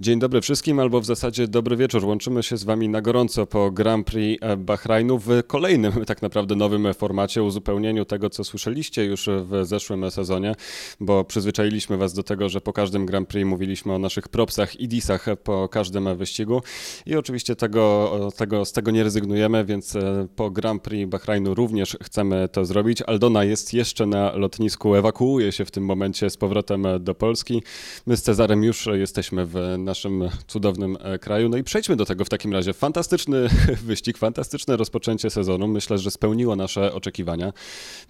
Dzień dobry wszystkim, albo w zasadzie dobry wieczór. Łączymy się z Wami na gorąco po Grand Prix Bahrajnu w kolejnym, tak naprawdę nowym formacie, uzupełnieniu tego, co słyszeliście już w zeszłym sezonie, bo przyzwyczailiśmy Was do tego, że po każdym Grand Prix mówiliśmy o naszych propsach i disach po każdym wyścigu i oczywiście tego, tego, z tego nie rezygnujemy, więc e, po Grand Prix Bahrajnu również chcemy to zrobić. Aldona jest jeszcze na lotnisku, ewakuuje się w tym momencie z powrotem do Polski. My z Cezarem już jesteśmy w naszym cudownym e, kraju. No i przejdźmy do tego w takim razie. Fantastyczny wyścig, fantastyczne rozpoczęcie sezonu. Myślę, że spełniło nasze oczekiwania.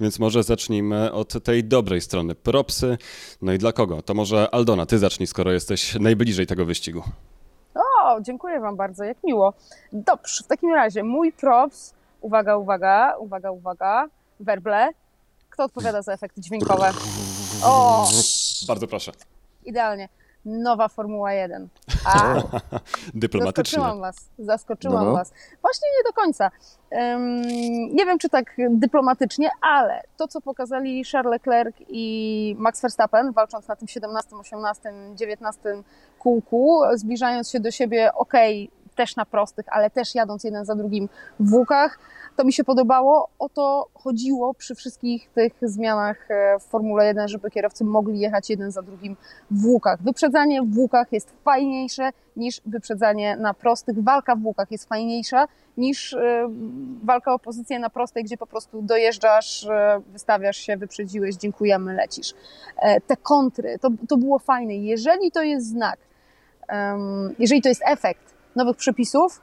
Więc może zacznijmy od tej dobrej strony. Propsy. No i dla kogo? To może Aldona, ty zacznij, skoro jesteś najbliżej tego wyścigu. O, dziękuję Wam bardzo, jak miło. Dobrze, w takim razie mój props, uwaga, uwaga, uwaga, uwaga, werble. Kto odpowiada za efekty dźwiękowe? O, Bardzo proszę. idealnie nowa Formuła 1. A, Dyplomatycznie. Zaskoczyłam Was, zaskoczyłam no. Was. Właśnie nie do końca. Um, nie wiem, czy tak dyplomatycznie, ale to, co pokazali Charles Leclerc i Max Verstappen, walcząc na tym 17, 18, 19 kółku, zbliżając się do siebie, ok, też na prostych, ale też jadąc jeden za drugim w łukach, to mi się podobało. O to chodziło przy wszystkich tych zmianach e, w Formule 1, żeby kierowcy mogli jechać jeden za drugim w łukach. Wyprzedzanie w łukach jest fajniejsze niż wyprzedzanie na prostych. Walka w łukach jest fajniejsza niż e, walka o pozycję na prostej, gdzie po prostu dojeżdżasz, e, wystawiasz się, wyprzedziłeś, dziękujemy, lecisz. Te kontry, to, to było fajne. Jeżeli to jest znak, jeżeli to jest efekt nowych przepisów,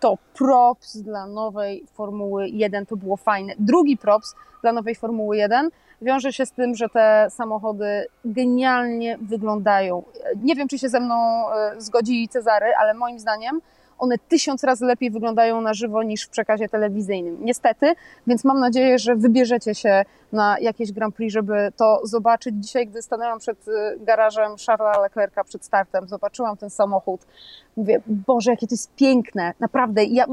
to props dla nowej Formuły 1 to było fajne. Drugi props dla nowej Formuły 1 wiąże się z tym, że te samochody genialnie wyglądają. Nie wiem, czy się ze mną e, zgodzi Cezary, ale moim zdaniem one tysiąc razy lepiej wyglądają na żywo niż w przekazie telewizyjnym. Niestety, więc mam nadzieję, że wybierzecie się na jakieś Grand Prix, żeby to zobaczyć. Dzisiaj, gdy stanęłam przed y, garażem Charlesa Leclerca przed startem, zobaczyłam ten samochód. Mówię, Boże, jakie to jest piękne. Naprawdę, ja,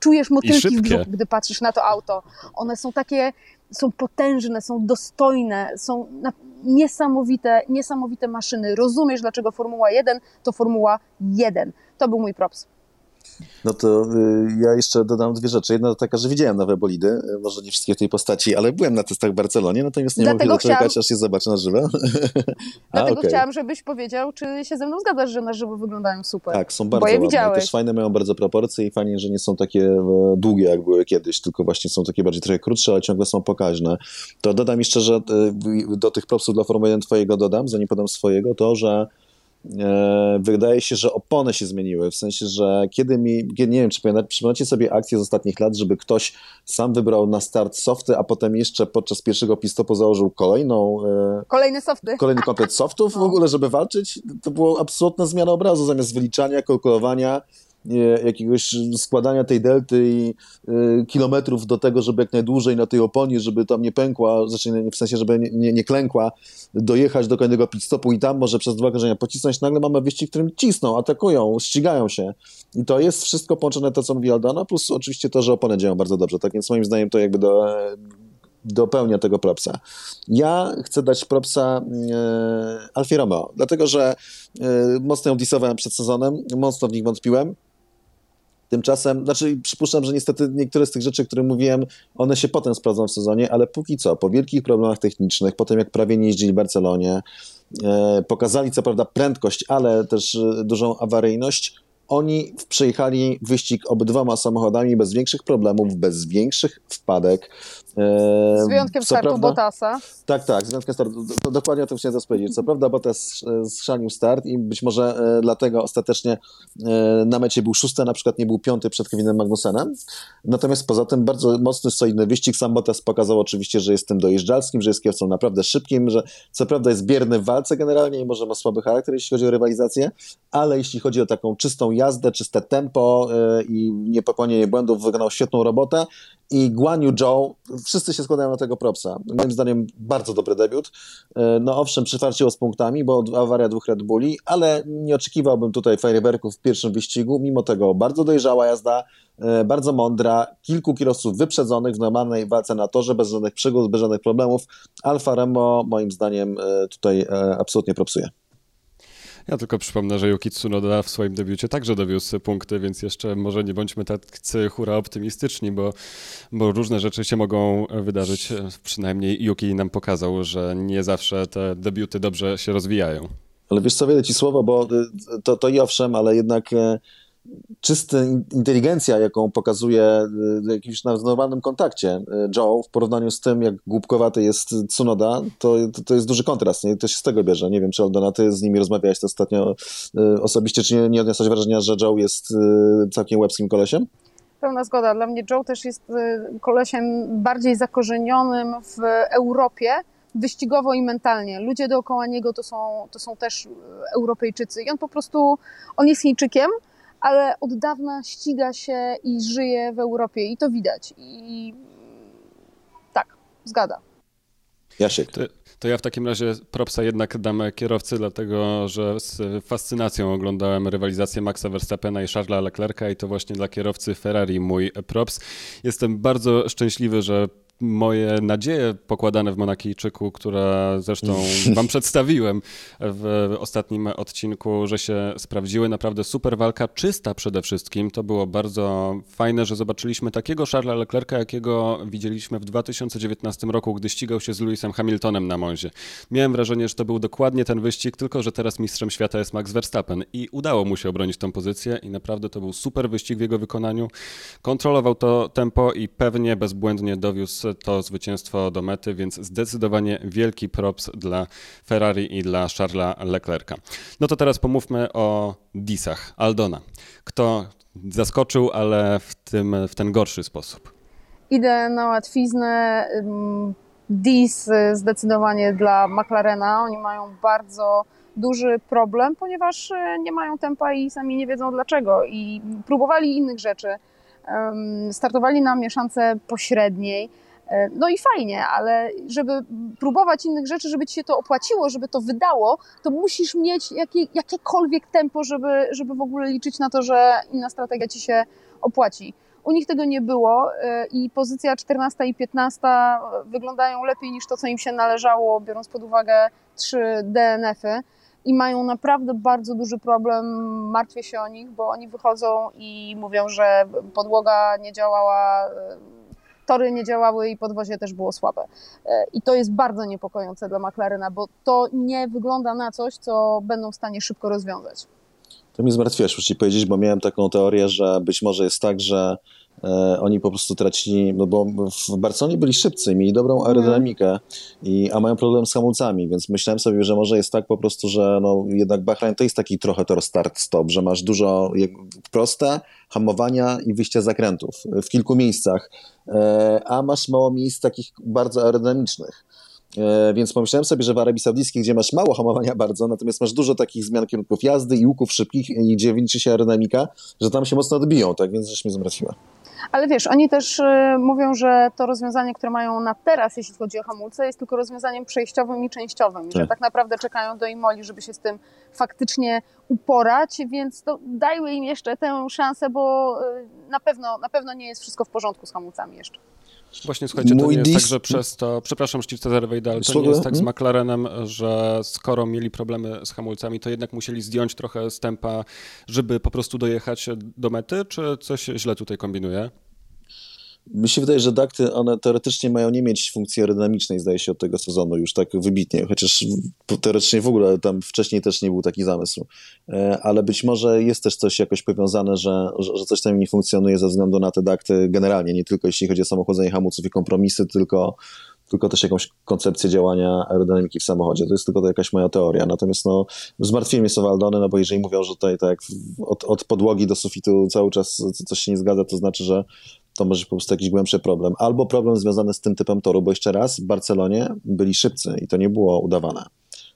czujesz motylki w brzuchu, gdy patrzysz na to auto. One są takie, są potężne, są dostojne, są niesamowite, niesamowite maszyny. Rozumiesz, dlaczego Formuła 1 to Formuła 1. To był mój props. No to y, ja jeszcze dodam dwie rzeczy. Jedna to taka, że widziałem nowe bolidy, y, może nie wszystkie w tej postaci, ale byłem na testach w Barcelonie, natomiast nie Dlatego mogę doczekać, aż je zobaczę na żywo. Dlatego okay. chciałam, żebyś powiedział, czy się ze mną zgadzasz, że na żywo wyglądają super. Tak, są bardzo Bo ładne. Widziałeś. Też fajne, mają bardzo proporcje i fajnie, że nie są takie e, długie, jak były kiedyś, tylko właśnie są takie bardziej trochę krótsze, ale ciągle są pokaźne. To dodam jeszcze, że e, do tych propsów dla Formuły 1 twojego dodam, zanim podam swojego, to, że wydaje się, że opony się zmieniły. W sensie, że kiedy mi, nie wiem, czy przypominacie sobie akcję z ostatnich lat, żeby ktoś sam wybrał na start softy, a potem jeszcze podczas pierwszego pistopu założył kolejną. E, Kolejne softy. Kolejny komplet softów w ogóle, żeby walczyć. To była absolutna zmiana obrazu. Zamiast wyliczania, kalkulowania, jakiegoś składania tej delty i y, kilometrów do tego, żeby jak najdłużej na tej oponie, żeby tam nie pękła, znaczy w sensie, żeby nie, nie, nie klękła, dojechać do kolejnego pit stopu i tam może przez dwa krążenia pocisnąć, nagle mamy wyścig, w którym cisną, atakują, ścigają się. I to jest wszystko połączone to, co mówi Aldana, plus oczywiście to, że opony działają bardzo dobrze. Tak więc moim zdaniem to jakby do, dopełnia tego propsa. Ja chcę dać propsa e, Alfie Romeo, dlatego że e, mocno ją disowałem przed sezonem, mocno w nich wątpiłem. Tymczasem, znaczy przypuszczam, że niestety niektóre z tych rzeczy, które mówiłem, one się potem sprawdzą w sezonie, ale póki co, po wielkich problemach technicznych, po tym jak prawie nie jeździli w Barcelonie, e, pokazali co prawda prędkość, ale też e, dużą awaryjność, oni przejechali wyścig obydwoma samochodami bez większych problemów, bez większych wpadek. E, z wyjątkiem startu prawda, Bottasa. Tak, tak, z wyjątkiem startu. To, dokładnie o tym chciałem powiedzieć. Co prawda Bottas schrzanił start i być może e, dlatego ostatecznie e, na mecie był szósty, na przykład nie był piąty przed Kevinem Magnusenem. Natomiast poza tym bardzo mocny, solidny wyścig. Sam Bottas pokazał oczywiście, że jest tym dojeżdżalskim, że jest kierowcą naprawdę szybkim, że co prawda jest bierny w walce generalnie i może ma słaby charakter, jeśli chodzi o rywalizację, ale jeśli chodzi o taką czystą jazdę, czyste tempo i niepopełnienie błędów, wykonał świetną robotę i Guan Yu Zhou, wszyscy się składają na tego propsa. Moim zdaniem bardzo dobry debiut. E, no owszem, przyfarciło z punktami, bo awaria dwóch Red Bulli, ale nie oczekiwałbym tutaj fajerwerków w pierwszym wyścigu. Mimo tego bardzo dojrzała jazda, e, bardzo mądra, kilku kierowców wyprzedzonych w normalnej walce na torze, bez żadnych przygód, bez żadnych problemów. Alfa Remo moim zdaniem e, tutaj absolutnie propsuje. Ja tylko przypomnę, że Yuki Tsunoda w swoim debiucie także dowiózł punkty, więc jeszcze może nie bądźmy tacy hura optymistyczni, bo, bo różne rzeczy się mogą wydarzyć. Przynajmniej Yuki nam pokazał, że nie zawsze te debiuty dobrze się rozwijają. Ale wiesz co, wiele ci słowa, bo y, to, to i owszem, ale jednak e, czysta inteligencja, jaką pokazuje y, w jakimś normalnym kontakcie y, Joe w porównaniu z tym, jak głupkowaty jest Tsunoda, to, to, to jest duży kontrast. Nie? To się z tego bierze. Nie wiem, czy Aldona, ty z nimi rozmawiałeś to ostatnio osobiście, czy nie, nie wrażenia, że Joe jest całkiem łebskim kolesiem? Pełna zgoda. Dla mnie Joe też jest kolesiem bardziej zakorzenionym w Europie, wyścigowo i mentalnie. Ludzie dookoła niego to są, to są też Europejczycy i on po prostu, on jest Chińczykiem, ale od dawna ściga się i żyje w Europie i to widać. I tak, zgada. Jasiek. To, to ja w takim razie propsa jednak dam kierowcy, dlatego że z fascynacją oglądałem rywalizację Maxa Verstappena i Charlesa Leclerca i to właśnie dla kierowcy Ferrari mój props. Jestem bardzo szczęśliwy, że moje nadzieje pokładane w Monakijczyku, które zresztą Wam przedstawiłem w ostatnim odcinku, że się sprawdziły. Naprawdę super walka, czysta przede wszystkim. To było bardzo fajne, że zobaczyliśmy takiego Charlesa Leclerca, jakiego widzieliśmy w 2019 roku, gdy ścigał się z Lewisem Hamiltonem na Monzie. Miałem wrażenie, że to był dokładnie ten wyścig, tylko że teraz mistrzem świata jest Max Verstappen i udało mu się obronić tą pozycję i naprawdę to był super wyścig w jego wykonaniu. Kontrolował to tempo i pewnie bezbłędnie dowiózł to zwycięstwo do mety, więc zdecydowanie wielki props dla Ferrari i dla Charlesa Leclerca. No to teraz pomówmy o disach. Aldona. Kto zaskoczył, ale w, tym, w ten gorszy sposób? Idę na łatwiznę. Dis zdecydowanie dla McLarena. Oni mają bardzo duży problem, ponieważ e, nie mają tempa i sami nie wiedzą dlaczego. I próbowali innych rzeczy. Startowali na mieszance pośredniej no i fajnie, ale żeby próbować innych rzeczy, żeby ci się to opłaciło, żeby to wydało, to musisz mieć jakie, jakiekolwiek tempo, żeby, żeby w ogóle liczyć na to, że inna strategia ci się opłaci. U nich tego nie było e, i pozycja 14 i 15 wyglądają lepiej niż to, co im się należało, biorąc pod uwagę trzy DNF-y i mają naprawdę bardzo duży problem. Martwię się o nich, bo oni wychodzą i mówią, że podłoga nie działała e, tory nie działały i podwozie też było słabe. E, I to jest bardzo niepokojące dla McLarena, bo to nie wygląda na coś, co będą w stanie szybko rozwiązać. To mi zmartwiłeś, muszę ci powiedzieć, bo miałem taką teorię, że być może jest tak, że oni po prostu tracili, no bo w Barcelonie byli szybcy, mieli dobrą mhm. aerodynamikę, i, a mają problem z hamulcami, więc myślałem sobie, że może jest tak po prostu, że no, jednak Bahrain to jest taki trochę tor start-stop, że masz dużo proste hamowania i wyjścia zakrętów w kilku miejscach, e, a masz mało miejsc takich bardzo aerodynamicznych. E, więc pomyślałem sobie, że w Arabii Saudyjskiej, gdzie masz mało hamowania bardzo, natomiast masz dużo takich zmian kierunków jazdy i łuków szybkich i gdzie liczy się aerodynamika, że tam się mocno odbiją, tak więc rzecz mnie zmartwiła. Ale wiesz, oni też y, mówią, że to rozwiązanie, które mają na teraz, jeśli chodzi o hamulce, jest tylko rozwiązaniem przejściowym i częściowym. Tak. Że tak naprawdę czekają do Imoli, żeby się z tym faktycznie uporać, więc to dajmy im jeszcze tę szansę, bo y, na pewno, na pewno nie jest wszystko w porządku z hamulcami jeszcze. Właśnie słuchajcie, to Mój nie jest tak, że przez to, przepraszam Sztivce Zerwejda, ale to nie jest tak z hmm? McLarenem, że skoro mieli problemy z hamulcami, to jednak musieli zdjąć trochę z tempa, żeby po prostu dojechać do mety, czy coś źle tutaj kombinuje? Mi się wydaje, że dakty, one teoretycznie mają nie mieć funkcji aerodynamicznej, zdaje się, od tego sezonu już tak wybitnie, chociaż teoretycznie w ogóle tam wcześniej też nie był taki zamysł. E, ale być może jest też coś jakoś powiązane, że, że coś tam nie funkcjonuje ze względu na te dakty generalnie, nie tylko jeśli chodzi o samochodzenie hamulców i kompromisy, tylko tylko też jakąś koncepcję działania aerodynamiki w samochodzie. To jest tylko to jakaś moja teoria. Natomiast no, zmartwiłem się Waldony, no bo jeżeli mówią, że tutaj tak od, od podłogi do sufitu cały czas coś się nie zgadza, to znaczy, że to może po prostu jakiś głębszy problem. Albo problem związany z tym typem toru, bo jeszcze raz w Barcelonie byli szybcy i to nie było udawane.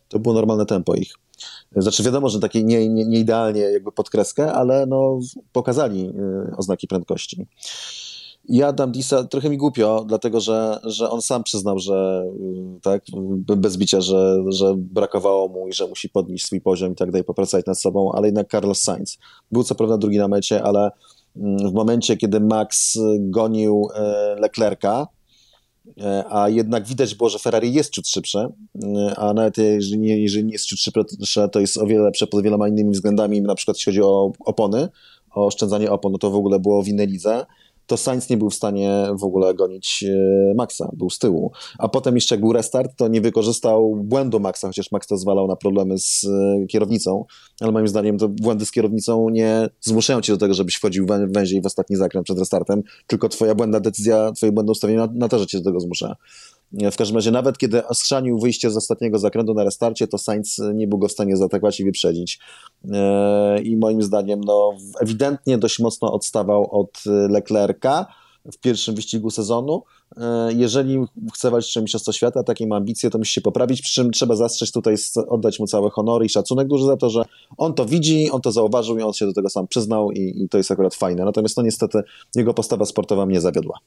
To było normalne tempo ich. Znaczy wiadomo, że takie nie, nie, nie idealnie jakby pod kreskę, ale no, pokazali y, oznaki prędkości. Ja dam Disa trochę mi głupio, dlatego że, że on sam przyznał, że y, tak, bez bicia, że, że brakowało mu i że musi podnieść swój poziom i tak dalej, popracować nad sobą, ale jednak Carlos Sainz. Był co prawda drugi na mecie, ale w momencie, kiedy Max gonił e, Leclerca, e, a jednak widać było, że Ferrari jest ciut szybsze, e, a nawet jeżeli nie, jeżeli nie jest ciut szybsze, to jest o wiele lepsze pod wieloma innymi względami, na przykład jeśli chodzi o opony, o oszczędzanie opon, no to w ogóle było w innej lidze to Sainz nie był w stanie w ogóle gonić e, Maxa, był z tyłu. A potem jeszcze był restart, to nie wykorzystał błędu Maxa, chociaż Max to zwalał na problemy z e, kierownicą, ale moim zdaniem to błędy z kierownicą nie zmuszają cię do tego, żebyś wchodził węziej w ostatni zakręt przed restartem, tylko twoja błędna decyzja, twoje błędne ustawienie na, na torze cię do tego zmusza. W każdym razie, nawet kiedy schrzanił wyjście z ostatniego zakrętu na restarcie, to Sainz nie był go w stanie zaatakować i wyprzedzić. E, I moim zdaniem, no, ewidentnie dość mocno odstawał od Leclerca w pierwszym wyścigu sezonu. E, jeżeli chce walczyć o Mistrzostwo Świata, takie ma ambicje, to musi się poprawić, przy czym trzeba zastrzec tutaj, oddać mu całe honory i szacunek duży za to, że on to widzi, on to zauważył i on się do tego sam przyznał i, i to jest akurat fajne. Natomiast no niestety jego postawa sportowa mnie zawiodła.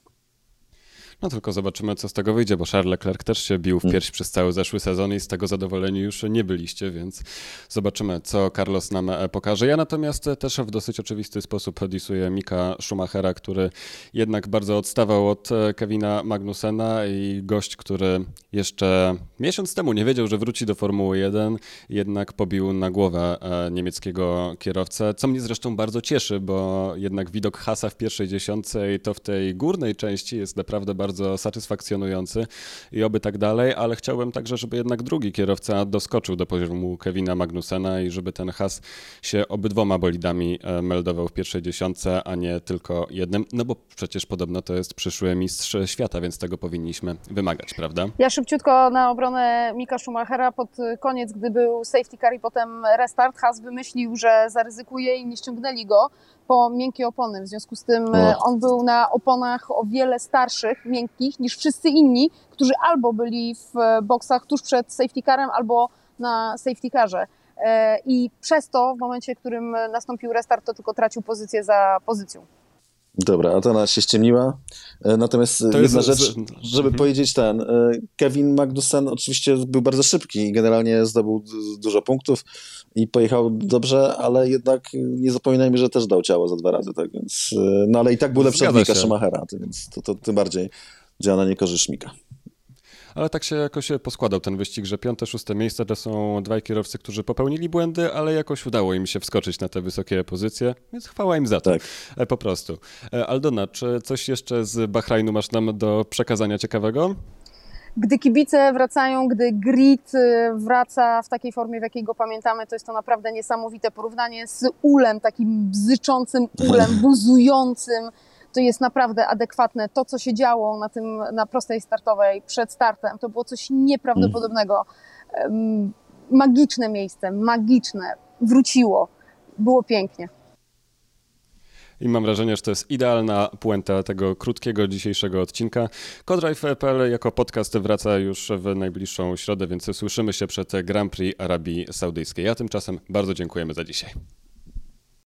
No tylko zobaczymy, co z tego wyjdzie, bo Charles Leclerc też się bił w hmm. pierś przez cały zeszły sezon i z tego zadowoleni już nie byliście, więc zobaczymy, co Carlos nam e, pokaże. Ja natomiast też w dosyć oczywisty sposób disuję Mika Schumachera, który jednak bardzo odstawał od e, Kevina Magnusena i gość, który jeszcze miesiąc temu nie wiedział, że wróci do Formuły 1, jednak pobił na głowę e, niemieckiego kierowcę, co mnie zresztą bardzo cieszy, bo jednak widok Hasa w pierwszej dziesiątce i to w tej górnej części jest naprawdę bardzo bardzo satysfakcjonujący i oby tak dalej, ale chciałbym także, żeby jednak drugi kierowca doskoczył do poziomu Kevina Magnusena i żeby ten has się obydwoma bolidami e, meldował w pierwszej dziesiątce, a nie tylko jednym, no bo przecież podobno to jest przyszły mistrz świata, więc tego powinniśmy wymagać, prawda? Ja szybciutko na obronę Mika Schumachera. Pod koniec, gdy był safety car i potem restart, Has wymyślił, że zaryzykuje i nie ściągnęli go, po miękkie opony. W związku z tym no. on był na oponach o wiele starszych, miękkich niż wszyscy inni, którzy albo byli w e, boksach tuż przed safety carem, albo na safety carze. E, I przez to, w momencie, w którym nastąpił restart, to tylko tracił pozycję za pozycją. Dobra, a to ona się ściemniła. E, natomiast to jedna rzecz, z... żeby mhm. powiedzieć ten, e, Kevin Magnussen oczywiście był bardzo szybki i generalnie zdobył dużo punktów i pojechał dobrze, ale jednak nie zapominajmy, że też dał ciało za dwa razy, tak więc, e, no ale i tak był lepszy od Mika Schumachera, więc to, to tym bardziej działa na niekorzyść Mika ale tak się jakoś poskładał ten wyścig, że piąte, szóste miejsce to są dwaj kierowcy, którzy popełnili błędy, ale jakoś udało im się wskoczyć na te wysokie pozycje, więc chwała im za to. Tak. E, po prostu. E, Aldona, czy coś jeszcze z Bahrajnu masz nam do przekazania ciekawego? Gdy kibice wracają, gdy grid wraca w takiej formie, w jakiej go pamiętamy, to jest to naprawdę niesamowite porównanie z ulem, takim bzyczącym ulem, buzującym, to jest naprawdę adekwatne. To, co się działo na tym, na prostej startowej przed startem, to było coś nieprawdopodobnego. Magiczne miejsce, magiczne. Wróciło. Było pięknie. I mam wrażenie, że to jest idealna puenta tego krótkiego dzisiejszego odcinka. Codrive.pl jako podcast wraca już w najbliższą środę, więc słyszymy się przed Grand Prix Arabii Saudyjskiej. A tymczasem bardzo dziękujemy za dzisiaj.